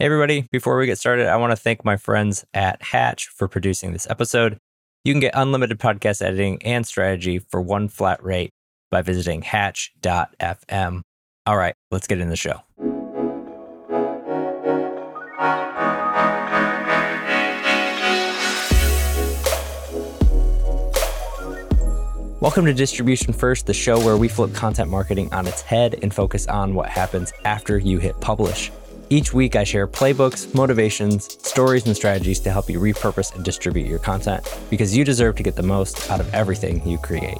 Hey, everybody. Before we get started, I want to thank my friends at Hatch for producing this episode. You can get unlimited podcast editing and strategy for one flat rate by visiting hatch.fm. All right, let's get in the show. Welcome to Distribution First, the show where we flip content marketing on its head and focus on what happens after you hit publish. Each week, I share playbooks, motivations, stories, and strategies to help you repurpose and distribute your content because you deserve to get the most out of everything you create.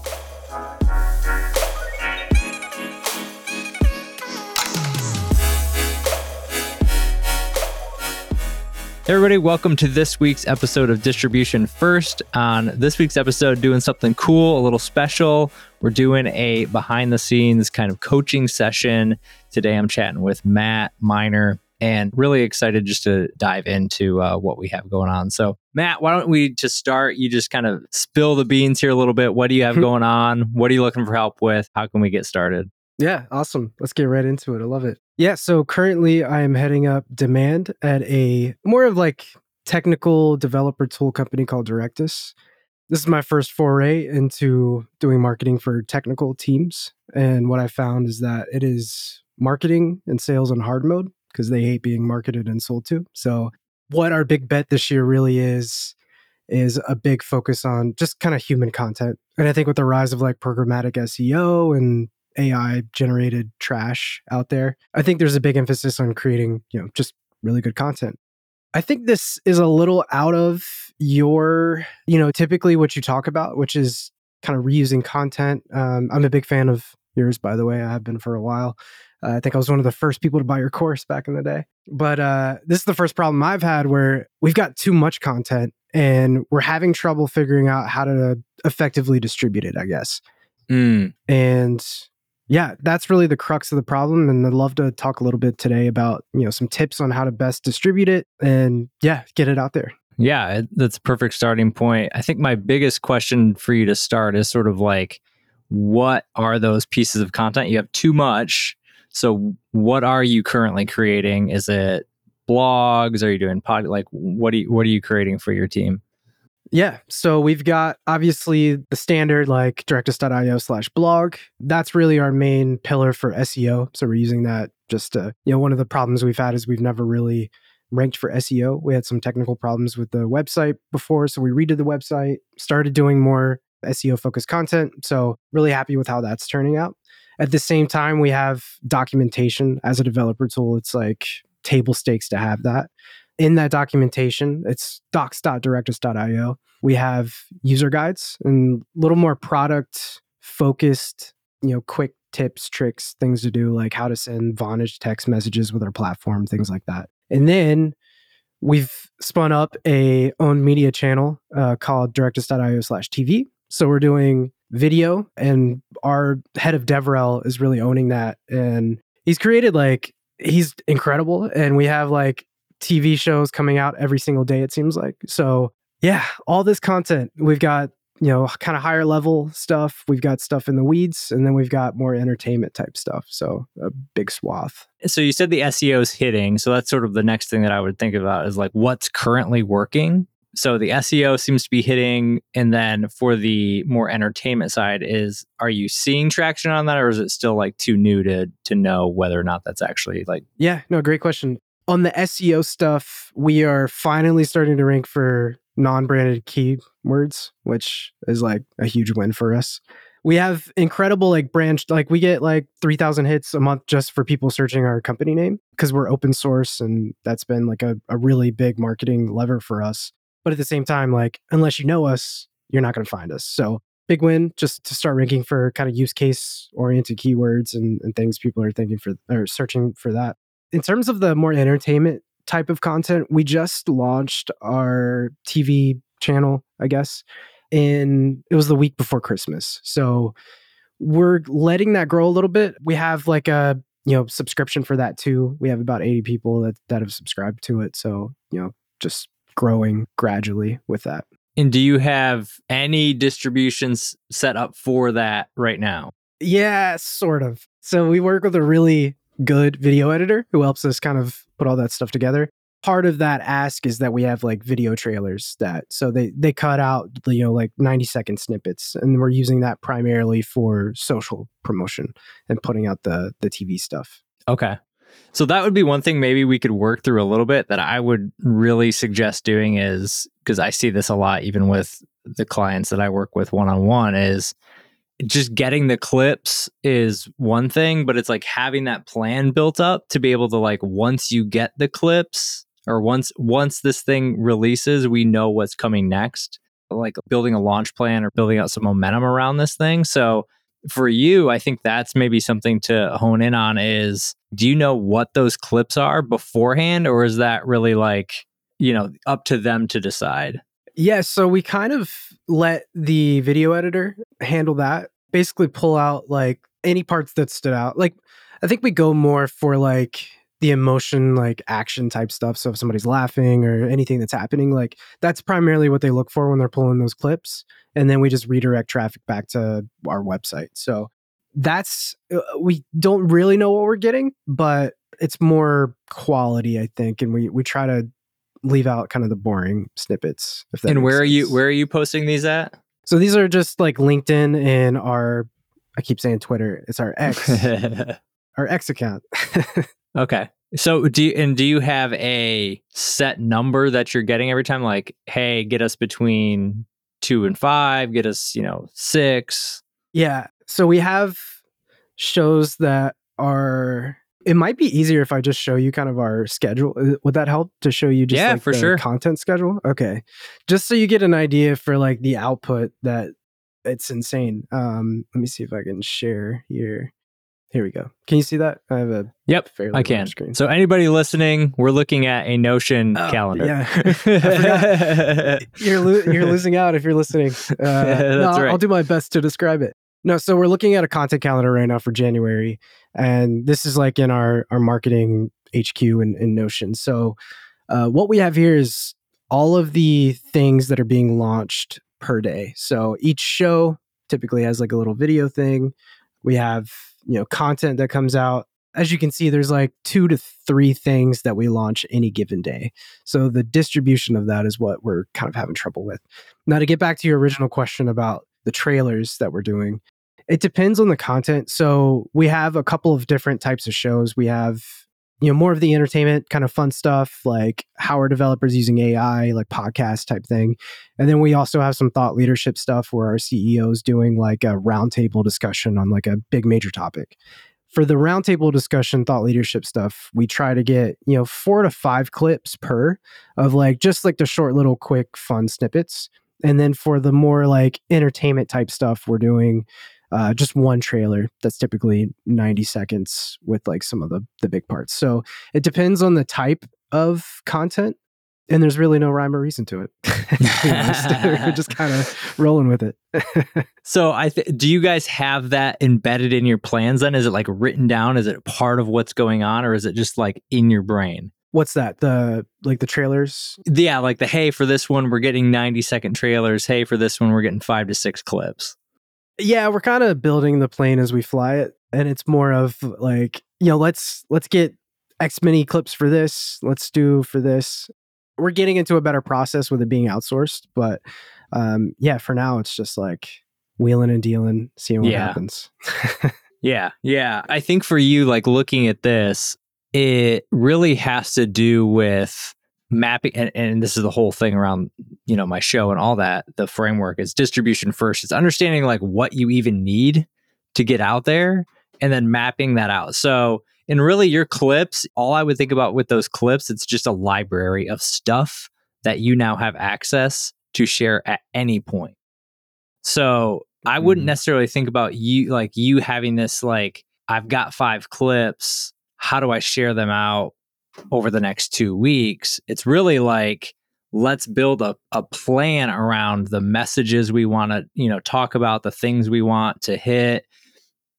Everybody, welcome to this week's episode of Distribution First. On this week's episode, doing something cool, a little special. We're doing a behind the scenes kind of coaching session. Today I'm chatting with Matt Minor and really excited just to dive into uh, what we have going on. So, Matt, why don't we just start? You just kind of spill the beans here a little bit. What do you have going on? What are you looking for help with? How can we get started? Yeah, awesome. Let's get right into it. I love it. Yeah, so currently I am heading up demand at a more of like technical developer tool company called Directus. This is my first foray into doing marketing for technical teams. And what I found is that it is marketing and sales on hard mode because they hate being marketed and sold to. So, what our big bet this year really is is a big focus on just kind of human content. And I think with the rise of like programmatic SEO and AI generated trash out there. I think there's a big emphasis on creating, you know, just really good content. I think this is a little out of your, you know, typically what you talk about, which is kind of reusing content. Um, I'm a big fan of yours, by the way. I have been for a while. Uh, I think I was one of the first people to buy your course back in the day. But uh, this is the first problem I've had where we've got too much content and we're having trouble figuring out how to effectively distribute it, I guess. Mm. And yeah, that's really the crux of the problem. And I'd love to talk a little bit today about, you know, some tips on how to best distribute it and yeah, get it out there. Yeah, that's a perfect starting point. I think my biggest question for you to start is sort of like, what are those pieces of content? You have too much. So, what are you currently creating? Is it blogs? Are you doing pod? Like, what are you, what are you creating for your team? Yeah. So we've got obviously the standard like directus.io slash blog. That's really our main pillar for SEO. So we're using that just to, you know, one of the problems we've had is we've never really ranked for SEO. We had some technical problems with the website before. So we redid the website, started doing more SEO focused content. So really happy with how that's turning out. At the same time, we have documentation as a developer tool. It's like table stakes to have that in that documentation, it's docs.directus.io. We have user guides and a little more product focused, you know, quick tips, tricks, things to do, like how to send Vonage text messages with our platform, things like that. And then we've spun up a own media channel uh, called directus.io slash TV. So we're doing video and our head of DevRel is really owning that. And he's created like, he's incredible. And we have like TV shows coming out every single day, it seems like. So, yeah, all this content. We've got, you know, kind of higher level stuff. We've got stuff in the weeds, and then we've got more entertainment type stuff. So, a big swath. So, you said the SEO is hitting. So, that's sort of the next thing that I would think about is like what's currently working. So, the SEO seems to be hitting. And then for the more entertainment side, is are you seeing traction on that, or is it still like too new to, to know whether or not that's actually like? Yeah, no, great question on the SEO stuff, we are finally starting to rank for non-branded keywords, which is like a huge win for us. We have incredible like branch like we get like 3000 hits a month just for people searching our company name because we're open source and that's been like a, a really big marketing lever for us. But at the same time, like unless you know us, you're not going to find us. So big win just to start ranking for kind of use case oriented keywords and, and things people are thinking for or searching for that in terms of the more entertainment type of content, we just launched our TV channel, I guess, and it was the week before Christmas. So we're letting that grow a little bit. We have like a you know subscription for that too. We have about 80 people that that have subscribed to it. So, you know, just growing gradually with that. And do you have any distributions set up for that right now? Yeah, sort of. So we work with a really good video editor who helps us kind of put all that stuff together. Part of that ask is that we have like video trailers that so they they cut out you know like 90 second snippets and we're using that primarily for social promotion and putting out the the TV stuff. Okay. So that would be one thing maybe we could work through a little bit that I would really suggest doing is because I see this a lot even with the clients that I work with one on one is just getting the clips is one thing, but it's like having that plan built up to be able to like once you get the clips or once once this thing releases, we know what's coming next. Like building a launch plan or building out some momentum around this thing. So for you, I think that's maybe something to hone in on is do you know what those clips are beforehand or is that really like, you know, up to them to decide? Yeah, so we kind of let the video editor handle that. Basically pull out like any parts that stood out. Like I think we go more for like the emotion like action type stuff. So if somebody's laughing or anything that's happening, like that's primarily what they look for when they're pulling those clips. And then we just redirect traffic back to our website. So that's uh, we don't really know what we're getting, but it's more quality, I think, and we we try to leave out kind of the boring snippets. and where sense. are you where are you posting these at? So these are just like LinkedIn and our I keep saying Twitter. It's our X our X account. okay. So do you, and do you have a set number that you're getting every time? Like, hey, get us between two and five, get us, you know, six. Yeah. So we have shows that are it might be easier if I just show you kind of our schedule. Uh, would that help to show you just yeah, like for sure. content schedule? Okay. Just so you get an idea for like the output that it's insane. Um, let me see if I can share here. Here we go. Can you see that? I have a yep. I can. Screen. So anybody listening, we're looking at a Notion oh, calendar. Yeah, you're lo- you're losing out if you're listening. Uh, That's no, right. I'll do my best to describe it. No, so we're looking at a content calendar right now for January, and this is like in our our marketing HQ in, in Notion. So, uh, what we have here is all of the things that are being launched per day. So each show typically has like a little video thing. We have you know content that comes out. As you can see, there's like two to three things that we launch any given day. So the distribution of that is what we're kind of having trouble with. Now to get back to your original question about the trailers that we're doing. It depends on the content. So we have a couple of different types of shows. We have you know more of the entertainment kind of fun stuff like how are developers using ai like podcast type thing and then we also have some thought leadership stuff where our ceo is doing like a roundtable discussion on like a big major topic for the roundtable discussion thought leadership stuff we try to get you know four to five clips per of like just like the short little quick fun snippets and then for the more like entertainment type stuff, we're doing uh, just one trailer that's typically 90 seconds with like some of the the big parts. So it depends on the type of content, and there's really no rhyme or reason to it. we're just kind of rolling with it. so I th- do you guys have that embedded in your plans? Then is it like written down? Is it part of what's going on, or is it just like in your brain? What's that? The like the trailers? Yeah like the hey for this one we're getting 90 second trailers. Hey for this one we're getting five to six clips. Yeah we're kind of building the plane as we fly it and it's more of like you know let's let's get x many clips for this. Let's do for this. We're getting into a better process with it being outsourced but um yeah for now it's just like wheeling and dealing seeing what yeah. happens. Yeah yeah. I think for you like looking at this it really has to do with mapping and, and, this is the whole thing around you know my show and all that the framework is distribution first. It's understanding like what you even need to get out there and then mapping that out. So in really your clips all i would think about with those clips it's just a library of stuff that you now have access to share at any point. So i wouldn't mm-hmm. necessarily think about you like you having this like i've got five clips how do I share them out over the next two weeks? It's really like, let's build a, a plan around the messages we want to, you know, talk about, the things we want to hit.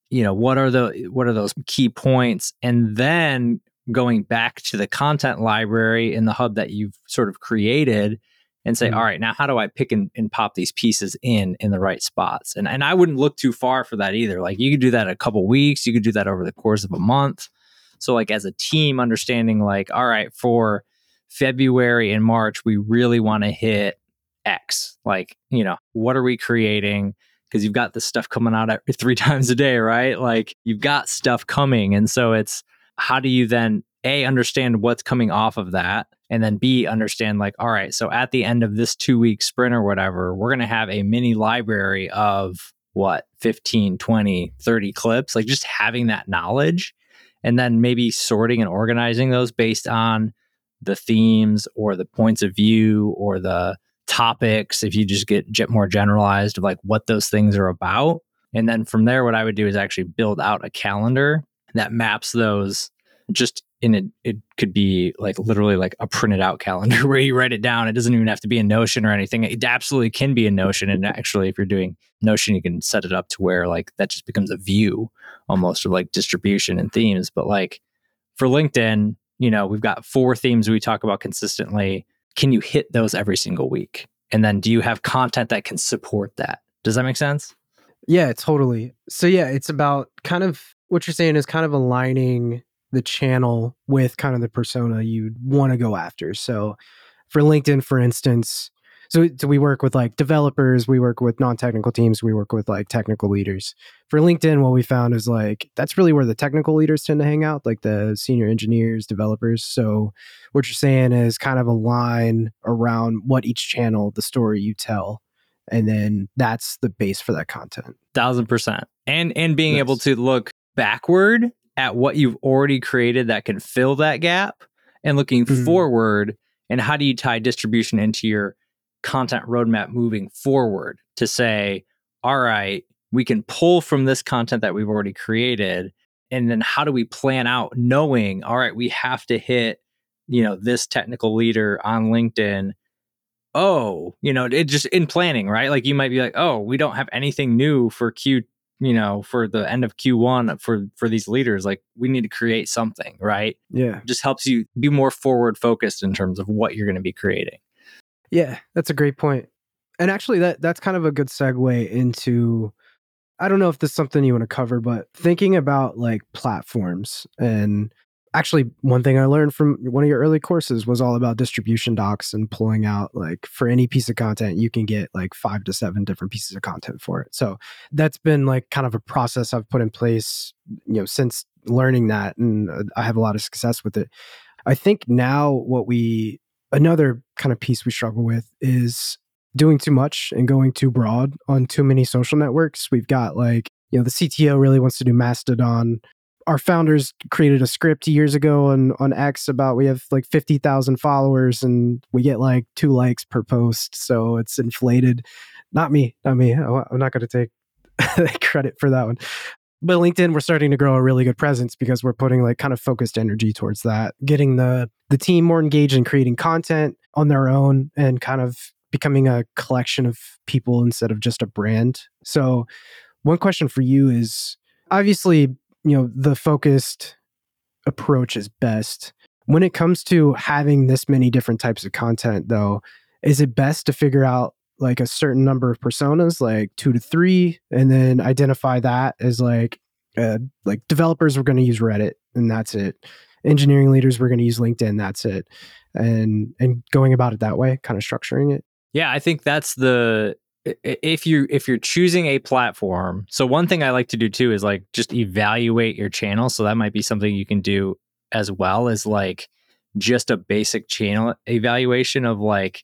You know, what are the what are those key points? And then going back to the content library in the hub that you've sort of created and say, mm-hmm. all right, now how do I pick and, and, pop these pieces in in the right spots? And and I wouldn't look too far for that either. Like you could do that a couple weeks, you could do that over the course of a month So, like, as a team, understanding, like, all right, for February and March, we really want to hit X. Like, you know, what are we creating? Because you've got this stuff coming out every three times a day, right? Like, you've got stuff coming. And so it's how do you then, A, understand what's coming off of that? And then B, understand, like, all right, so at the end of this two week sprint or whatever, we're going to have a mini library of what, 15, 20, 30 clips, like just having that knowledge and then maybe sorting and organizing those based on the themes or the points of view or the topics if you just get more generalized of like what those things are about. And then from there what i would do is actually build out a calendar that maps those just in it it could be like literally like a printed out calendar where you write it down. It doesn't even have to be a notion or anything. It absolutely can be a notion and actually if you're doing notion you can set it up to where like that just becomes a view almost of like distribution and themes. But like for linkedin you know we've got four themes we talk about consistently. Can you hit those every single week? And then do you have content that can support that? Does that make sense? Yeah totally. So yeah it's about kind of what you're saying is kind of aligning the channel with kind of the persona you want to go after. So for LinkedIn, for instance, so, so we work with like developers, we work with non-technical teams, we work with like technical leaders. For LinkedIn, what we found is like that's really where the technical leaders tend to hang out, like the senior engineers, developers. So what you're saying is kind of a line around what each channel, the story you tell, and then that's the base for that content. Thousand percent, and and being nice. able to look backward at what you've already created that can fill that gap and looking mm-hmm. forward and how do you tie distribution into your content roadmap moving forward to say all right we can pull from this content that we've already created and then how do we plan out knowing all right we have to hit you know this technical leader on linkedin oh you know it just in planning right like you might be like oh we don't have anything new for q you know for the end of q1 for for these leaders like we need to create something right? Yeah. It just helps you be more forward focused in terms of what you're going to be creating. Yeah that's a great point. And actually that that's kind of a good segue into i don't know if this is something you want to cover but thinking about like platforms and actually one thing i learned from one of your early courses was all about distribution docs and pulling out like for any piece of content you can get like five to seven different pieces of content for it. So that's been like kind of a process i've put in place you know since learning that and uh, i have a lot of success with it. I think now what we another kind of piece we struggle with is doing too much and going too broad on too many social networks. We've got like you know the cto really wants to do mastodon our founders created a script years ago on on X about we have like 50,000 followers and we get like 2 likes per post so it's inflated. Not me not me. I'm not going to take credit for that one. But LinkedIn we're starting to grow a really good presence because we're putting like kind of focused energy towards that getting the the team more engaged in creating content on their own and kind of becoming a collection of people instead of just a brand. So one question for you is obviously you know the focused approach is best. When it comes to having this many different types of content though is it best to figure out like a certain number of personas like two to three and then identify that as like uh, like developers we're going to use reddit and that's it. Engineering leaders we're going to use linkedin that's it. And and going about it that way kind of structuring it. Yeah i think that's the if you if you're choosing a platform so one thing i like to do too is like just evaluate your channel. So that might be something you can do as well as like just a basic channel evaluation of like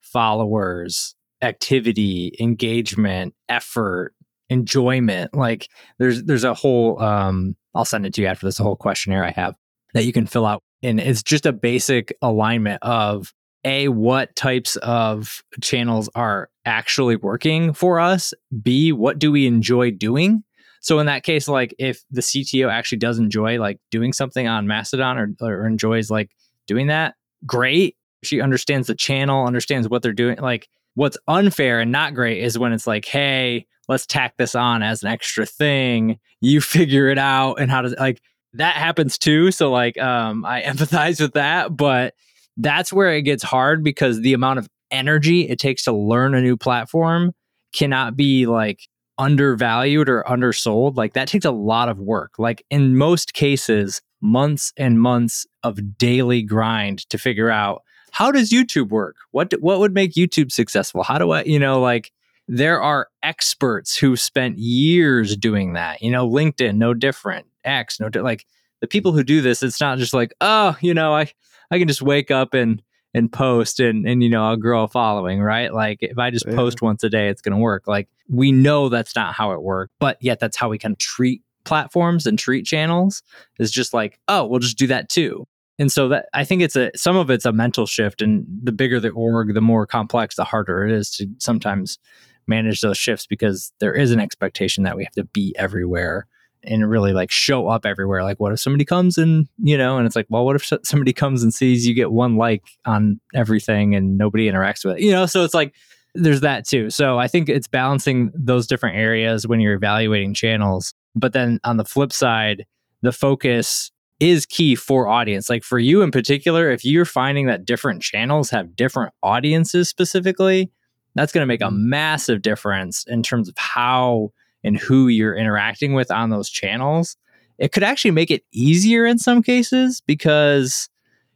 followers activity engagement effort enjoyment. Like there's there's a whole um i'll send it to you after this a whole questionnaire i have that you can fill out. And it's just a basic alignment of a what types of channels are actually working for us b what do we enjoy doing? So in that case like if the cto actually does enjoy like doing something on mastodon or, or enjoys like doing that great. She understands the channel understands what they're doing. Like what's unfair and not great is when it's like hey let's tack this on as an extra thing. You figure it out and how to like that happens too. So like um i empathize with that but that's where it gets hard because the amount of energy it takes to learn a new platform cannot be like undervalued or undersold. Like that takes a lot of work. Like in most cases, months and months of daily grind to figure out how does YouTube work? What what would make YouTube successful? How do I, you know, like there are experts who spent years doing that. You know, LinkedIn, no different. X, no, di- like the people who do this. It's not just like, oh, you know, I I can just wake up and and post and and you know I'll grow a following, right? Like if I just Yeah. post once a day, it's going to work. Like we know that's not how it works, but yet that's how we kind of treat platforms and treat channels. Is just like, oh, we'll just do that too. And so that I think it's a some of it's a mental shift, and the bigger the org, the more complex, the harder it is to sometimes manage those shifts because there is an expectation that we have to be everywhere and really like show up everywhere. Like, what if somebody comes and you know, and it's like, well, what if somebody comes and sees you get one like on everything and nobody interacts with it, you know? So it's like there's that too. So I think it's balancing those different areas when you're evaluating channels. But then on the flip side, the focus is key for audience. Like for you in particular, if you're finding that different channels have different audiences specifically, that's going to make a mm-hmm. massive difference in terms of how and who you're interacting with on those channels. It could actually make it easier in some cases because,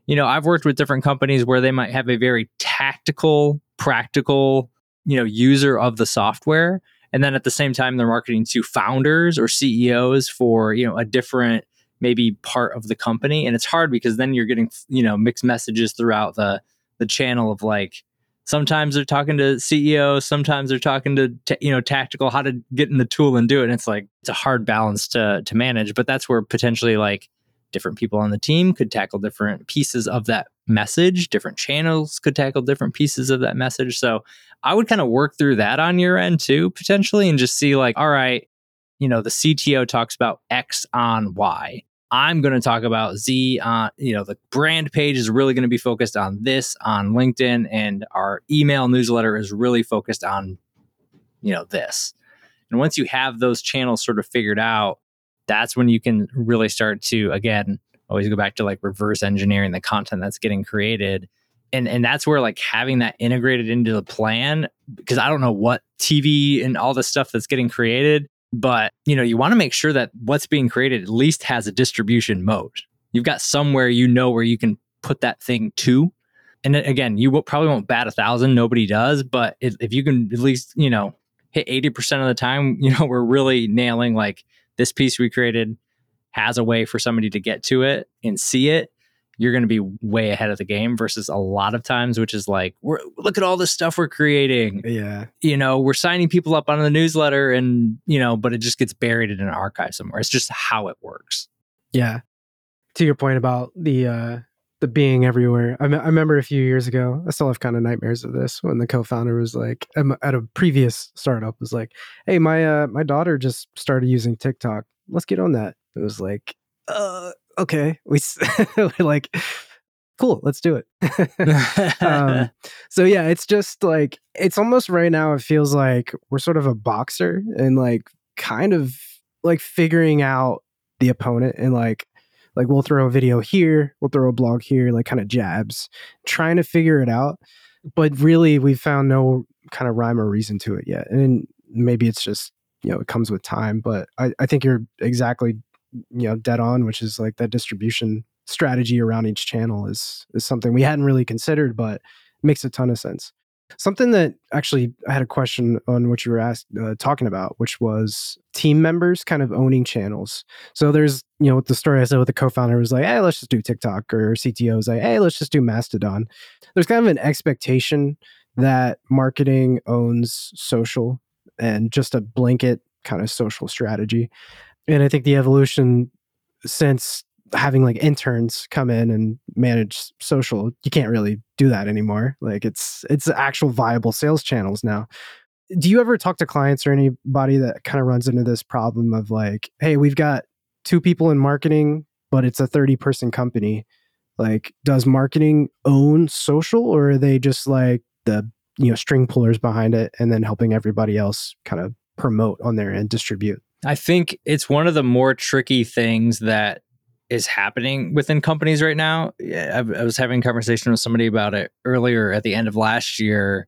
you know, I've worked with different companies where they might have a very tactical, practical, you know, user of the software. And then at the same time, they're marketing to founders or CEOs for, you know, a different maybe part of the company. And it's hard because then you're getting, you know, mixed messages throughout the the channel of like, sometimes they're talking to CEOs, sometimes they're talking to ta- you know tactical how to get in the tool and do it. And it's like it's a hard balance to to manage, but that's where potentially like different people on the team could tackle different pieces of that message, different channels could tackle different pieces of that message. So I would kind of work through that on your end too potentially and just see like all right, you know, the CTO talks about X on Y. I'm going to talk about Z on, you know, the brand page is really going to be focused on this on LinkedIn and our email newsletter is really focused on, you know, this. And once you have those channels sort of figured out, that's when you can really start to, again, always go back to like reverse engineering the content that's getting created. And, and that's where like having that integrated into the plan, because I don't know what TV and all the stuff that's getting created but you know you want to make sure that what's being created at least has a distribution mode. You've got somewhere you know where you can put that thing to. And again you will, probably won't bat a thousand nobody does but if, if you can at least you know hit 80% of the time you know we're really nailing like this piece we created has a way for somebody to get to it and see it you're going to be way ahead of the game versus a lot of times which is like we're, look at all this stuff we're creating Yeah. you know, we're signing people up on the newsletter and, you know, but it just gets buried in an archive somewhere. It's just how it works. Yeah. To your point about the uh the being everywhere. I, me- I remember a few years ago, I still have kind of nightmares of this when the co-founder was like at a previous startup was like, "Hey, my uh my daughter just started using TikTok. Let's get on that." It was like, "Uh, okay." We we're like, "Cool, let's do it." um, so yeah, it's just like it's almost right now. It feels like we're sort of a boxer and like kind of like figuring out the opponent and like like we'll throw a video here, we'll throw a blog here, like kind of jabs, trying to figure it out. But really, we've found no kind of rhyme or reason to it yet. And maybe it's just you know it comes with time. But I, I think you're exactly you know dead on, which is like that distribution strategy around each channel is is something we hadn't really considered, but makes a ton of sense. Something that actually I had a question on what you were asked uh, talking about, which was team members kind of owning channels. So there's you know with the story I said with the co-founder was like, hey, let's just do TikTok, or CTO was like, hey, let's just do Mastodon. There's kind of an expectation that marketing owns social and just a blanket kind of social strategy. And I think the evolution since having like interns come in and manage social you can't really do that anymore. Like it's it's actual viable sales channels now. Do you ever talk to clients or anybody that kind of runs into this problem of like hey we've got two people in marketing but it's a 30 person company. Like does marketing own social or are they just like the you know string pullers behind it and then helping everybody else kind of promote on there and distribute I think it's one of the more tricky things that is happening within companies right now. I, was having a conversation with somebody about it earlier at the end of last year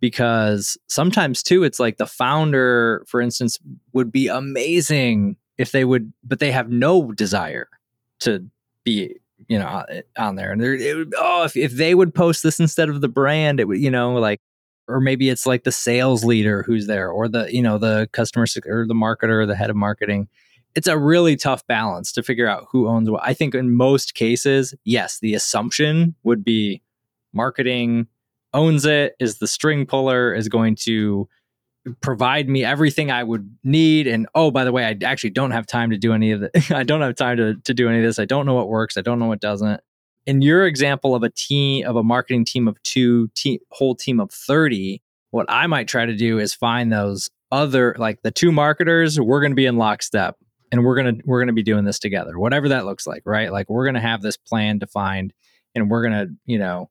because sometimes too it's like the founder for instance would be amazing if they would but they have no desire to be you know on there and it would, oh if, if they would post this instead of the brand it would you know like or maybe it's like the sales leader who's there or the you know the customer or the marketer or the head of marketing it's a really tough balance to figure out who owns what i think in most cases yes the assumption would be marketing owns it is the string puller is going to provide me everything I would need. And oh, by the way, I actually don't have time to do any of it. I don't have time to, to do any of this. I don't know what works. I don't know what doesn't. In your example of a team of a marketing team of two, te- whole team of 30, what I might try to do is find those other like the two marketers, we're going to be in lockstep and we're going to we're going to be doing this together. Whatever that looks like, right? Like we're going to have this plan defined and we're going to, you know,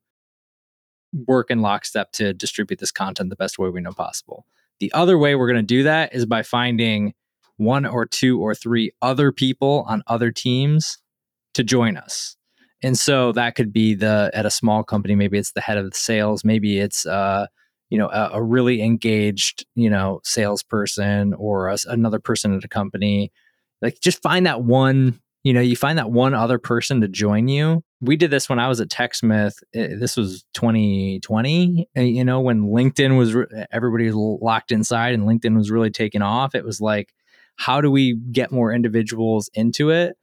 work in lockstep to distribute this content the best way we know possible. The other way we're going to do that is by finding one or two or three other people on other teams to join us. And so that could be the at a small company, maybe it's the head of the sales, maybe it's uh, you know a, a really engaged you know salesperson or a, another person at a company. Like just find that one you know, you find that one other person to join you. We did this when I was at TechSmith. Eh, this was 2020, eh, you know, when LinkedIn was, everybody was locked inside and LinkedIn was really taking off. It was like, how do we get more individuals into it?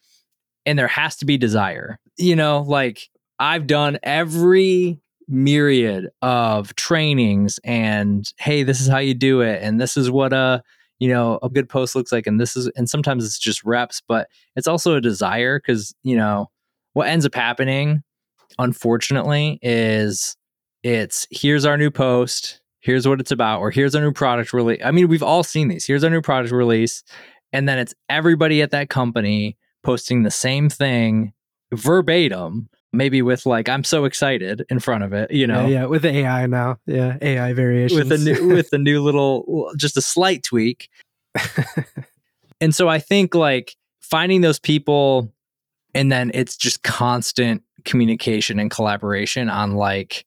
And there has to be desire. You know, like I've done every myriad of trainings and hey, this is how you do it. And this is what a, you know a good post looks like and this is and sometimes it's just reps but it's also a desire because you know what ends up happening unfortunately is it's here's our new post here's what it's about or here's our new product release i mean we've all seen these here's our new product release and then it's everybody at that company posting the same thing verbatim maybe with like I'm so excited in front of it, you know. Yeah, yeah, with the AI now. Yeah, AI variations. With a new with a new little just a slight tweak. and so I think like finding those people and then it's just constant communication and collaboration on like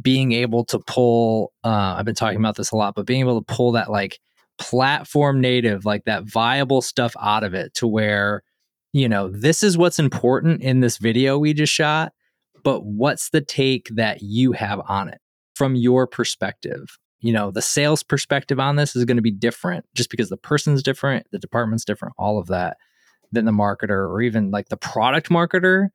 being able to pull uh I've been talking about this a lot, but being able to pull that like platform native, like that viable stuff out of it to where you know, this is what's important in this video we just shot, but what's the take that you have on it from your perspective? You know, the sales perspective on this is going to be different just because the person's different, the department's different, all of that than the marketer or even like the product marketer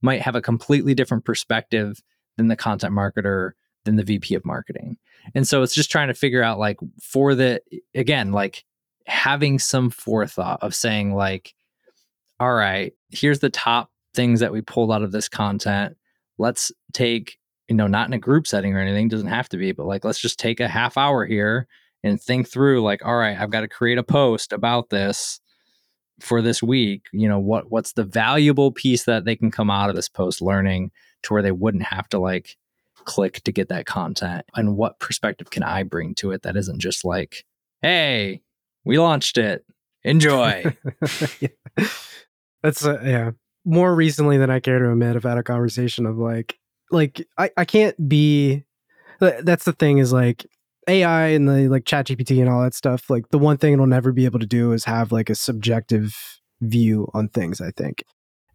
might have a completely different perspective than the content marketer than the VP of marketing. And so it's just trying to figure out like for the again like having some forethought of saying like all right, here's the top things that we pulled out of this content. Let's take, you know, not in a group setting or anything, doesn't have to be, but like, let's just take a half hour here and think through, like, all right, I've got to create a post about this for this week. You know, what what's the valuable piece that they can come out of this post learning to where they wouldn't have to like click to get that content? And what perspective can I bring to it that isn't just like, hey, we launched it. Enjoy. That's uh, yeah. More recently than I care to admit, I've had a conversation of like, like I, I can't be. That's the thing is like AI and the like Chat GPT and all that stuff. Like the one thing it'll never be able to do is have like a subjective view on things. I think,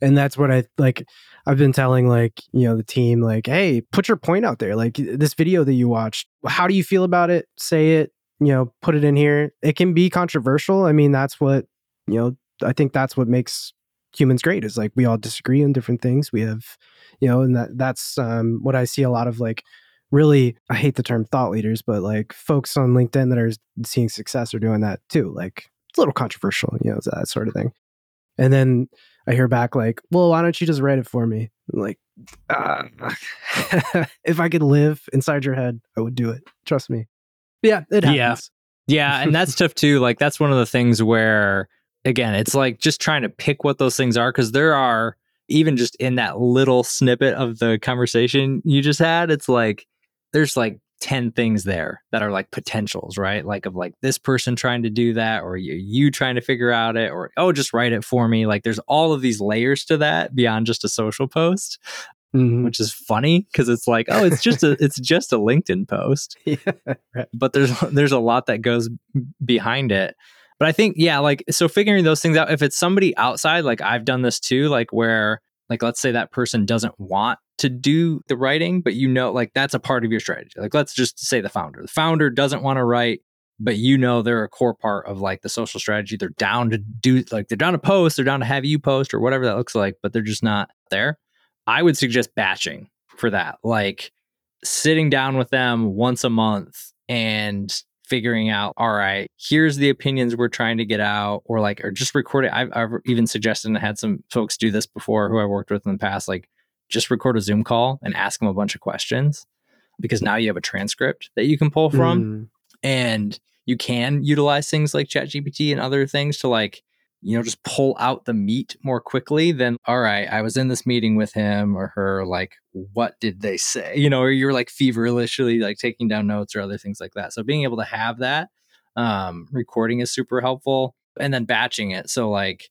and that's what I like. I've been telling like you know the team like, hey, put your point out there. Like this video that you watched, how do you feel about it? Say it. You know, put it in here. It can be controversial. I mean, that's what you know. I think that's what makes humans great is like we all disagree on different things. We have you know and that that's um, what i see a lot of like really i hate the term thought leaders but like folks on linkedin that are seeing success are doing that too like it's a little controversial you know that sort of thing. And then i hear back like well why don't you just write it for me? I'm like uh, if i could live inside your head i would do it. Trust me. Yeah it happens. Yeah yeah and that's tough too like that's one of the things where again, it's like just trying to pick what those things are because there are even just in that little snippet of the conversation you just had, it's like there's like 10 things there that are like potentials, right? Like of like this person trying to do that or you, you trying to figure out it or oh just write it for me. Like there's all of these layers to that beyond just a social post. Mm-hmm. Which is funny because it's like, oh, it's just a it's just a LinkedIn post. yeah, right. But there's there's a lot that goes behind it But I think, yeah, like, so figuring those things out, if it's somebody outside, like I've done this too, like where, like, let's say that person doesn't want to do the writing, but you know, like that's a part of your strategy. Like, let's just say the founder. The founder doesn't want to write, but you know they're a core part of like the social strategy. They're down to do, like, they're down to post, they're down to have you post or whatever that looks like, but they're just not there. I would suggest batching for that. Like, sitting down with them once a month and figuring out all right here's the opinions we're trying to get out or like or just record it I've, I've even suggested and had some folks do this before who i worked with in the past like just record a zoom call and ask them a bunch of questions because now you have a transcript that you can pull from Mm. and you can utilize things like ChatGPT and other things to like you know just pull out the meat more quickly than all right I was in this meeting with him or her like what did they say? You know or you're like feverishly like taking down notes or other things like that. So being able to have that um recording is super helpful and then batching it. So like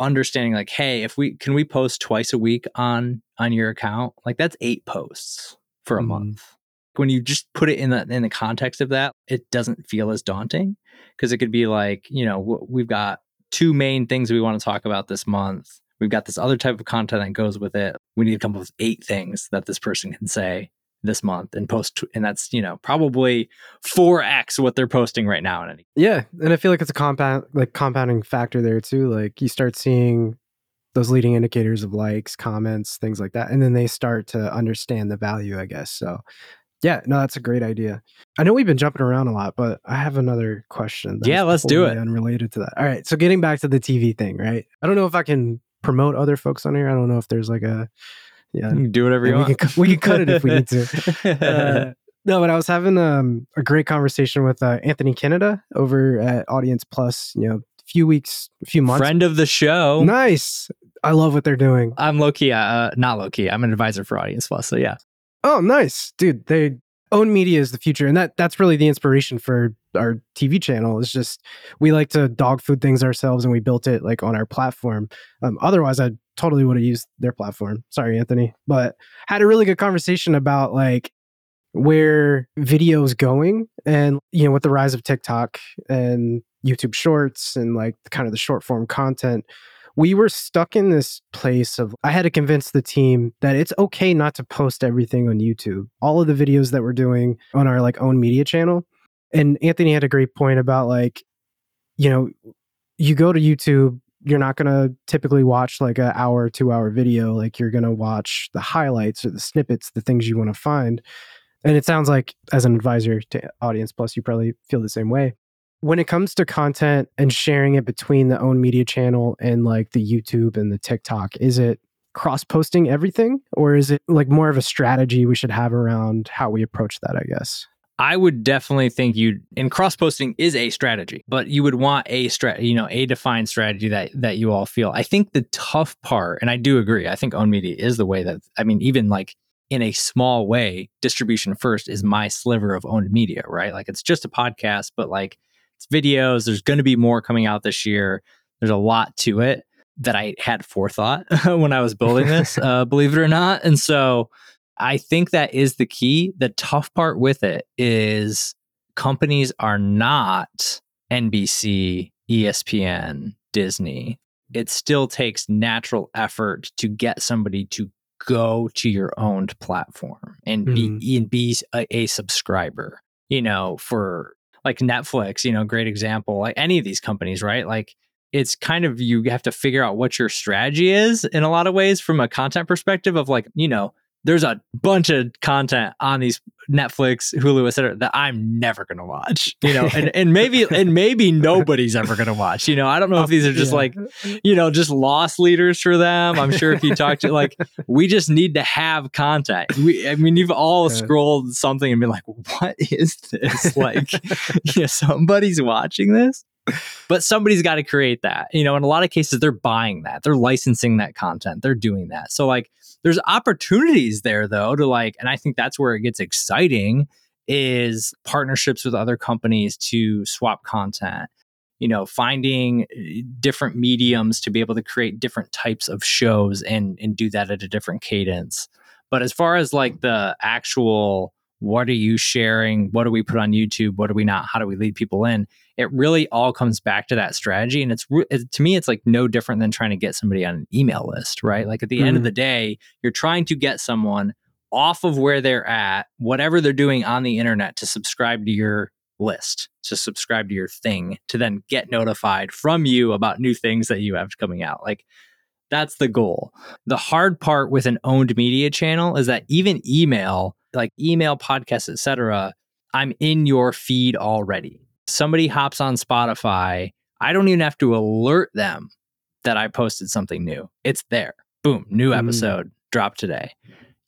understanding like hey if we can we post twice a week on on your account? Like that's eight posts for a Mhm. month. When you just put it in the in the context of that, it doesn't feel as daunting because it could be like, you know, we've got two main things we want to talk about this month. We've got this other type of content that goes with it. We need to come up with eight things that this person can say this month and post, and that's you know probably four x what they're posting right now. In any Yeah, and I feel like it's a compound like compounding factor there too. Like you start seeing those leading indicators of likes, comments, things like that, and then they start to understand the value, I guess. So, yeah, no, that's a great idea. I know we've been jumping around a lot, but I have another question. Yeah, let's do it. Unrelated to that. All right, so getting back to the TV thing, right? I don't know if I can promote other folks on here. I don't know if there's like a yeah. you can do whatever you we want. can we can cut it if we need Uh, no, but I was having um, a great conversation with uh, Anthony Kennada over at Audience Plus. You know, a few weeks, a few months. Friend of the show. Nice. I love what they're doing. I'm low key, uh, not low key. I'm an advisor for Audience Plus. So yeah, Oh, nice, dude. They own media is the future, and that that's really the inspiration for our TV channel. Is just we like to dog food things ourselves, and we built it like on our platform. Um, otherwise, I totally would have used their platform. Sorry, Anthony, but had a really good conversation about like where video is going, and you know, with the rise of TikTok and YouTube Shorts and like kind of the short form content we were stuck in this place of I had to convince the team that it's okay not to post everything on YouTube. All of the videos that we're doing on our like own media channel. And Anthony had a great point about like, you know, you go to YouTube, you're not gonna typically watch like an hour, two hour video. Like you're gonna watch the highlights or the snippets, the things you want to find. And it sounds like as an advisor to Audience Plus, you probably feel the same way when it comes to content and sharing it between the own media channel and like the YouTube and the TikTok, is it cross posting everything or is it like more of a strategy we should have around how we approach that, I guess? I would definitely think you and cross posting is a strategy, but you would want a strat, you know, a defined strategy that that you all feel. I think the tough part, and I do agree, I think own media is the way that I mean, even like in a small way, distribution first is my sliver of owned media, right? Like it's just a podcast, but like videos. There's going to be more coming out this year. There's a lot to it that I had forethought when I was building this, uh, believe it or not. And so I think that is the key. The tough part with it is companies are not NBC, ESPN, Disney. It still takes natural effort to get somebody to go to your owned platform and be and be a, a subscriber. You know, for like Netflix, you know, great example. Like any of these companies, right? Like it's kind of you have to figure out what your strategy is in a lot of ways from a content perspective of like, you know, there's a bunch of content on these Netflix, Hulu, etc. that I'm never gonna watch. You know, and, and maybe and maybe nobody's ever gonna watch. You know, I don't know if oh, these are just Yeah. like, you know, just lost leaders for them. I'm sure if you talk to like we just need to have content. We I mean you've all scrolled something and been like, what is this? Like yeah, somebody's watching this. But somebody's got to create that. You know, in a lot of cases, they're buying that. They're licensing that content. They're doing that. So like there's opportunities there though to like, and I think that's where it gets exciting is partnerships with other companies to swap content. You know, finding uh, different mediums to be able to create different types of shows and and do that at a different cadence. But as far as like the actual what are you sharing? What do we put on YouTube? What do we not? How do we lead people in? It really all comes back to that strategy. And it's it, to me, it's like no different than trying to get somebody on an email list, right? Like at the mm-hmm. end of mm-hmm. the day, you're trying to get someone off of where they're at, whatever they're doing on the internet, to subscribe to your list, to subscribe to your thing, to then get notified from you about new things that you have coming out. Like that's the goal. The hard part with an owned media channel is that even email, like email, podcasts, etc., I'm in your feed already. Somebody hops on Spotify, I don't even have to alert them that I posted something new. It's there. Boom, new mm. episode mm. dropped today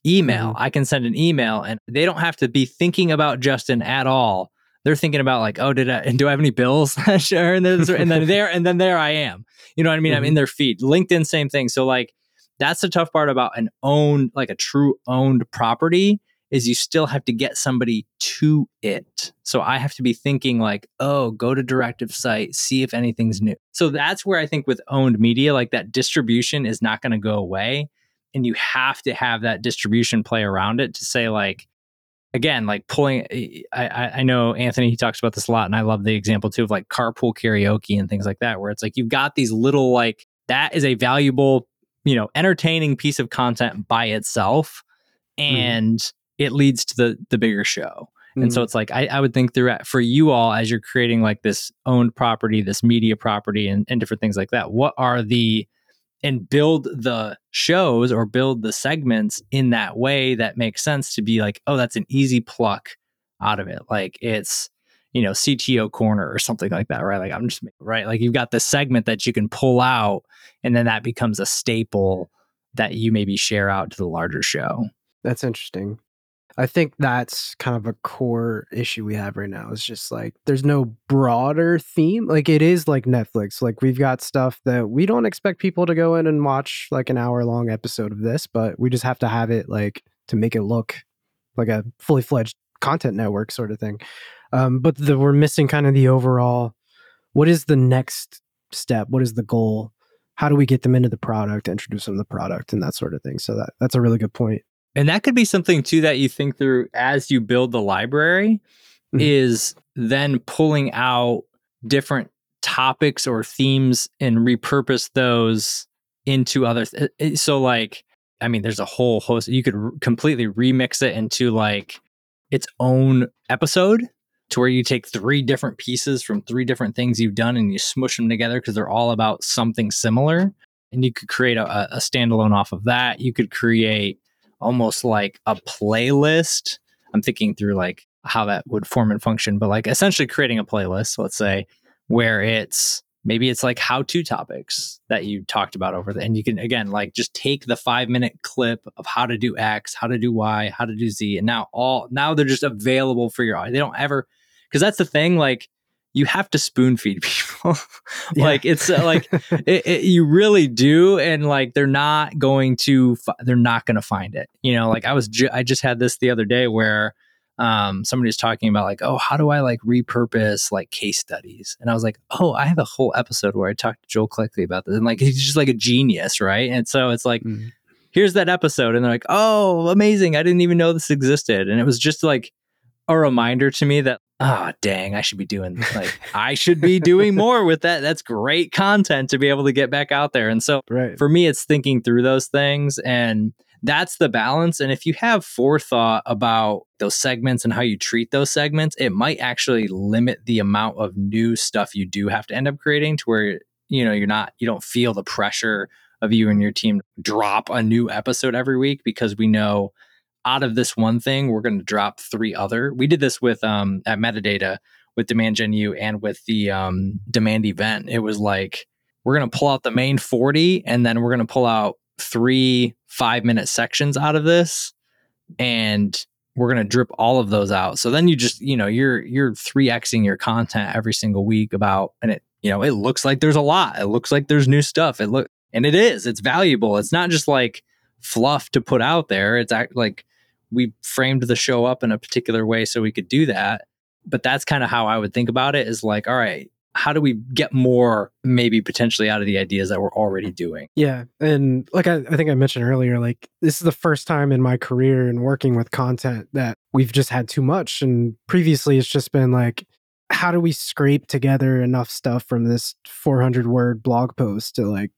email. Mm-hmm. I can send an email and they don't have to be thinking about Justin at all. They're thinking about like, oh, did I and do I have any bills? sure. And, and then there and then there I am. You know what I mean? Mm-hmm. I'm in their feed. LinkedIn, same thing. So like that's the tough part about an owned, like a true owned property is you still have to get somebody to it. So I have to be thinking like, oh, go to Directus site, see if anything's new. So that's where I think with owned media, like that distribution is not going to go away and you have to have that distribution play around it to say like again like pulling I, I know anthony he talks about this a lot and i love the example too of like carpool karaoke and things like that where it's like you've got these little like that is a valuable you know entertaining piece of content by itself mm-hmm. and mm. It leads to the the bigger show mm. and so mm-hmm. it's like I, I would think through for you all as you're creating like this owned property this media property and, and different things like that what are the and build the shows or build the segments in that way that makes sense to be like, oh, that's an easy pluck out of it. Like it's, you know, CTO corner or something like that, right? Like I'm just right. Like you've got the segment that you can pull out and then that becomes a staple that you maybe share out to the larger show. That's interesting. I think that's kind of a core issue we have right now. It's just like there's no broader theme. Like it is like Netflix. Like we've got stuff that we don't expect people to go in and watch like an hour long episode of this, but we just have to have it like to make it look like a fully fledged content network sort of thing. Um, but the, we're missing kind of the overall. What is the next step? What is the goal? How do we get them into the product, introduce them to the product, and that sort of thing? So that that's a really good point. And that could be something too that you think through as you build the library mm-hmm. is then pulling out different topics or themes and repurpose those into other th- so like I mean there's a whole host you could r- completely remix it into like its own episode to where you take three different pieces from three different things you've done and you smush them together because they're all about something similar and you could create a, a standalone off of that you could create almost like a playlist. I'm thinking through like how that would form and function, but like essentially creating a playlist, let's say, where it's maybe it's like how to topics that you talked about over there. And you can, again, like just take the five minute clip of how to do X, how to do Y, how to do Z. And now all, now they're just available for your, they don't ever, because that's the thing, like, you have to spoon feed people. like it's uh, like it, it, you really do, and like they're not going to they're not going to find it. You know, like I was ju- I just had this the other day where um somebody was talking about like oh how do I like repurpose like case studies, and I was like oh I have a whole episode where I talked to Joel Klettke about this, and like he's just like a genius, right? And so it's like. Mm. Here's that episode, and they're like, "Oh, amazing! I didn't even know this existed." And it was just like a reminder to me that oh dang i should be doing like i should be doing more with that. That's great content to be able to get back out there. And so right. for me it's thinking through those things and that's the balance. And if you have forethought about those segments and how you treat those segments it might actually limit the amount of new stuff you do have to end up creating to where you know you're not you don't feel the pressure of you and your team drop a new episode every week because we know out of this one thing, we're going to drop three other. We did this with um, at Metadata with Demand Gen U and with the um, demand event. It was like we're going to pull out the main 40 and then we're going to pull out three five minute sections out of this and we're going to drip all of those out. So then you just, you know, you're you're 3xing your content every single week about and it, you know, it looks like there's a lot. It looks like there's new stuff. It look and it is. It's valuable. It's not just like fluff to put out there. It's act like we framed the show up in a particular way so we could do that. But that's kind of how I would think about it is like, all right, how do we get more maybe potentially out of the ideas that we're already doing? Yeah. And like I, I think I mentioned earlier, like this is the first time in my career and working with content that we've just had too much. And previously it's just been like, how do we scrape together enough stuff from this 400 word blog post to like,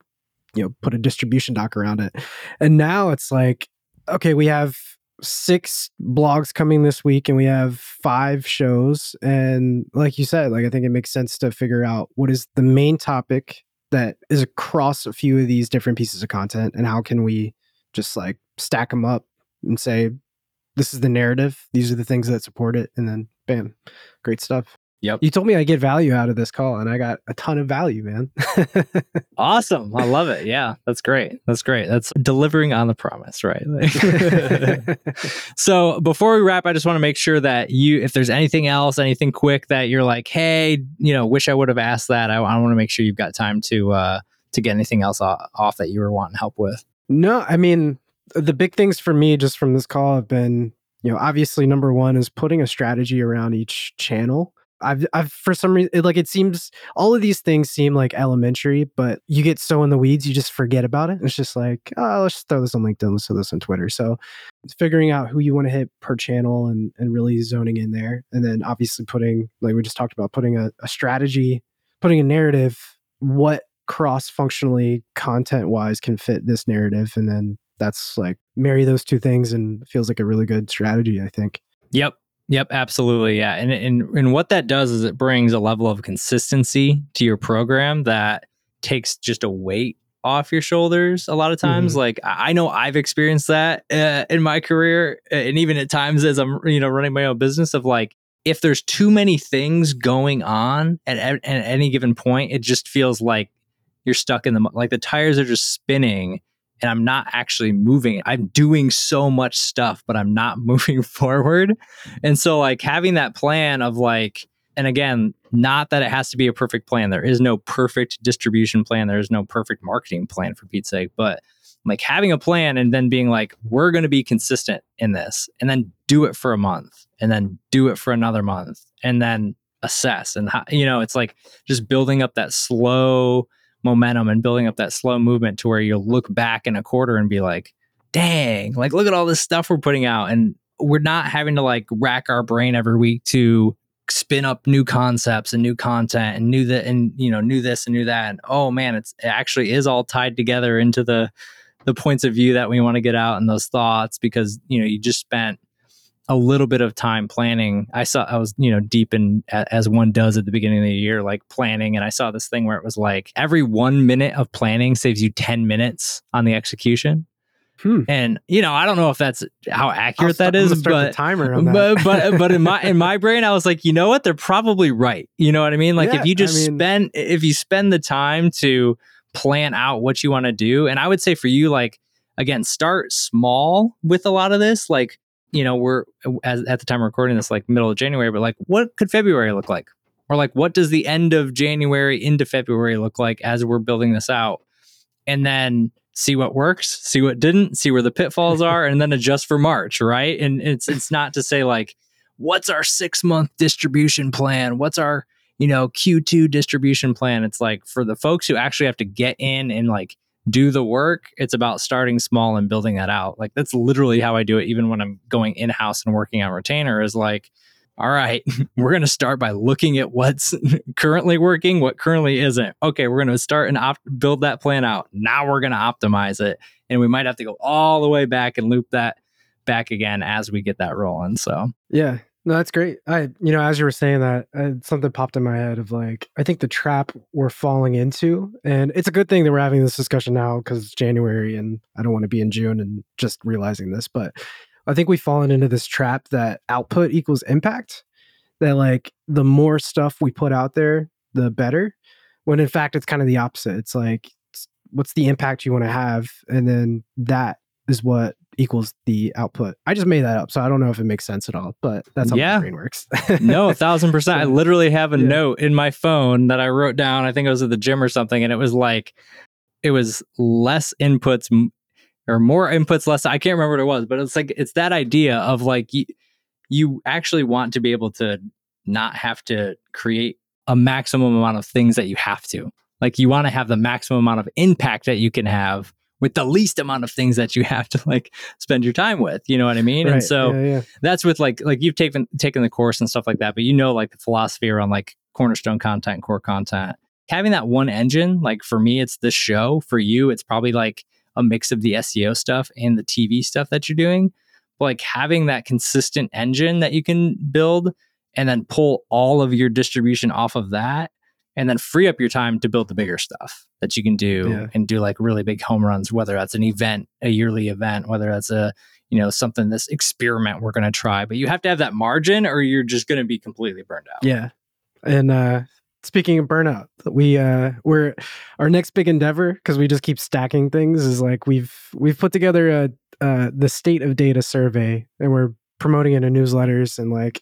you know, put a distribution doc around it? And now it's like, okay, we have six blogs coming this week and we have five shows. And like you said like i think it makes sense to figure out what is the main topic that is across a few of these different pieces of content and how can we just like stack them up and say this is the narrative. These are the things that support it and then bam great stuff Yep. You told me I get value out of this call, and I got a ton of value, man. awesome. I love it. Yeah, that's great. That's great. That's delivering on the promise, right? so before we wrap, I just want to make sure that you, if there's anything else, anything quick that you're like, hey, you know, wish I would have asked that. I, I want to make sure you've got time to uh, to get anything else off that you were wanting help with. No, I mean the big things for me just from this call have been, you know, obviously number one is putting a strategy around each channel I've, I've for some reason like it seems all of these things seem like elementary, but you get so in the weeds, you just forget about it. It's just like, oh, let's throw this on LinkedIn, let's throw this on Twitter. So figuring out who you want to hit per channel and and really zoning in there, and then obviously putting like we just talked about, putting a, a strategy, putting a narrative, what cross functionally content wise can fit this narrative, and then that's like marry those two things and feels like a really good strategy. I think. Yep. Yep, absolutely. Yeah. And, and and what that does is it brings a level of consistency to your program that takes just a weight off your shoulders a lot of times mm-hmm. like i know i've experienced that uh, in my career and even at times as i'm you know running my own business of like if there's too many things going on at, at, at any given point it just feels like you're stuck in the like the tires are just spinning and I'm not actually moving. I'm doing so much stuff, but I'm not moving forward. And so, like, having that plan of like, and again, not that it has to be a perfect plan. There is no perfect distribution plan. There is no perfect marketing plan for Pete's sake. But like having a plan and then being like, we're going to be consistent in this and then do it for a month and then do it for another month and then assess. And, you know, it's like just building up that slow, momentum and building up that slow movement to where you'll look back in a quarter and be like, dang, like look at all this stuff we're putting out. And we're not having to like rack our brain every week to spin up new concepts and new content and new that and you know new this and new that and oh man it's it actually is all tied together into the the points of view that we want to get out and those thoughts because you know you just spent a little bit of time planning. I saw I was, you know, deep in as one does at the beginning of the year, like planning. And I saw this thing where it was like every one minute of planning saves you 10 minutes on the execution. Hmm. And you know, I don't know if that's how accurate that is, but timer but but but in my in my brain, I was like, you know what? They're probably right. You know what I mean? Like yeah, if you just I mean, spend if you spend the time to plan out what you want to do, and I would say for you, like again, start small with a lot of this. Like you know, we're as, at the time recording this like middle of January, but like what could February look like? Or like what does the end of January into February look like as we're building this out? And then see what works, see what didn't, see where the pitfalls are, and then adjust for March, right? And it's it's not to say like, what's our six month distribution plan? What's our, you know, Q2 distribution plan? It's like for the folks who actually have to get in and like do the work. It's about starting small and building that out. Like that's literally how I do it, even when I'm going in house and working on retainer. Is like, all right, we're going to start by looking at what's currently working, what currently isn't. Okay, we're going to start and op- build that plan out. Now we're going to optimize it, and we might have to go all the way back and loop that back again as we get that rolling. So yeah, no, that's great. I, you know, as you were saying that, uh, something popped in my head of like, I think the trap we're falling into, and it's a good thing that we're having this discussion now because it's January and I don't want to be in June and just realizing this, but I think we've fallen into this trap that output equals impact. That like the more stuff we put out there, the better. When in fact, it's kind of the opposite. It's like, what's the impact you want to have, and then that is what equals the output. I just made that up, so I don't know if it makes sense at all, but that's how yeah. my brain works. no, a thousand percent. I literally have a yeah. note in my phone that I wrote down. I think it was at the gym or something, and it was like, it was less inputs or more inputs, less. I can't remember what it was, but it's like it's that idea of like you, you actually want to be able to not have to create a maximum amount of things that you have to. Like you want to have the maximum amount of impact that you can have with the least amount of things that you have to like spend your time with. You know what I mean? Right. And so yeah, yeah. that's with like like you've taken taken the course and stuff like that, but you know like the philosophy around like cornerstone content core content. Having that one engine, like for me, it's this show. For you, it's probably like a mix of the SEO stuff and the TV stuff that you're doing. But like having that consistent engine that you can build and then pull all of your distribution off of that and then free up your time to build the bigger stuff that you can do Yeah. and do like really big home runs whether that's an event a yearly event whether that's a you know something this experiment we're going to try but you have to have that margin or you're just going to be completely burned out Yeah. And uh speaking of burnout, we uh we're our next big endeavor because we just keep stacking things is like we've we've put together a uh the state of data survey and we're promoting it in newsletters and like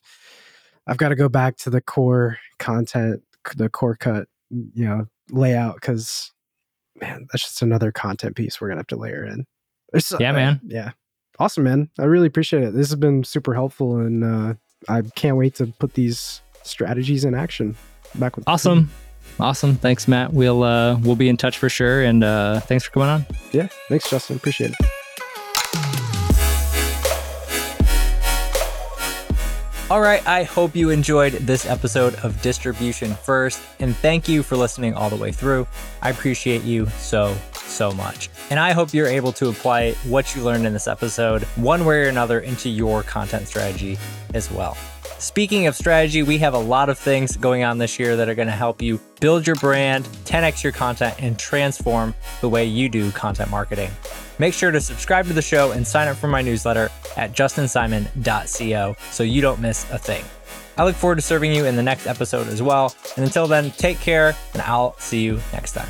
I've got to go back to the core content, the core cut, you know, layout because man, that's just another content piece we're gonna have to layer in. There's, Yeah, man. yeah. Awesome, man. I really appreciate it. This has been super helpful and uh I can't wait to put these strategies in action. Back with awesome awesome thanks matt we'll uh we'll be in touch for sure and uh thanks for coming on. Yeah. Thanks, Justin. Appreciate it. All right, I hope you enjoyed this episode of Distribution First, and thank you for listening all the way through. I appreciate you so, so much. And I hope you're able to apply what you learned in this episode, one way or another, into your content strategy as well. Speaking of strategy, we have a lot of things going on this year that are going to help you build your brand, 10x your content, and transform the way you do content marketing. Make sure to subscribe to the show and sign up for my newsletter at justinsimon.co so you don't miss a thing. I look forward to serving you in the next episode as well. And until then, take care, and I'll see you next time.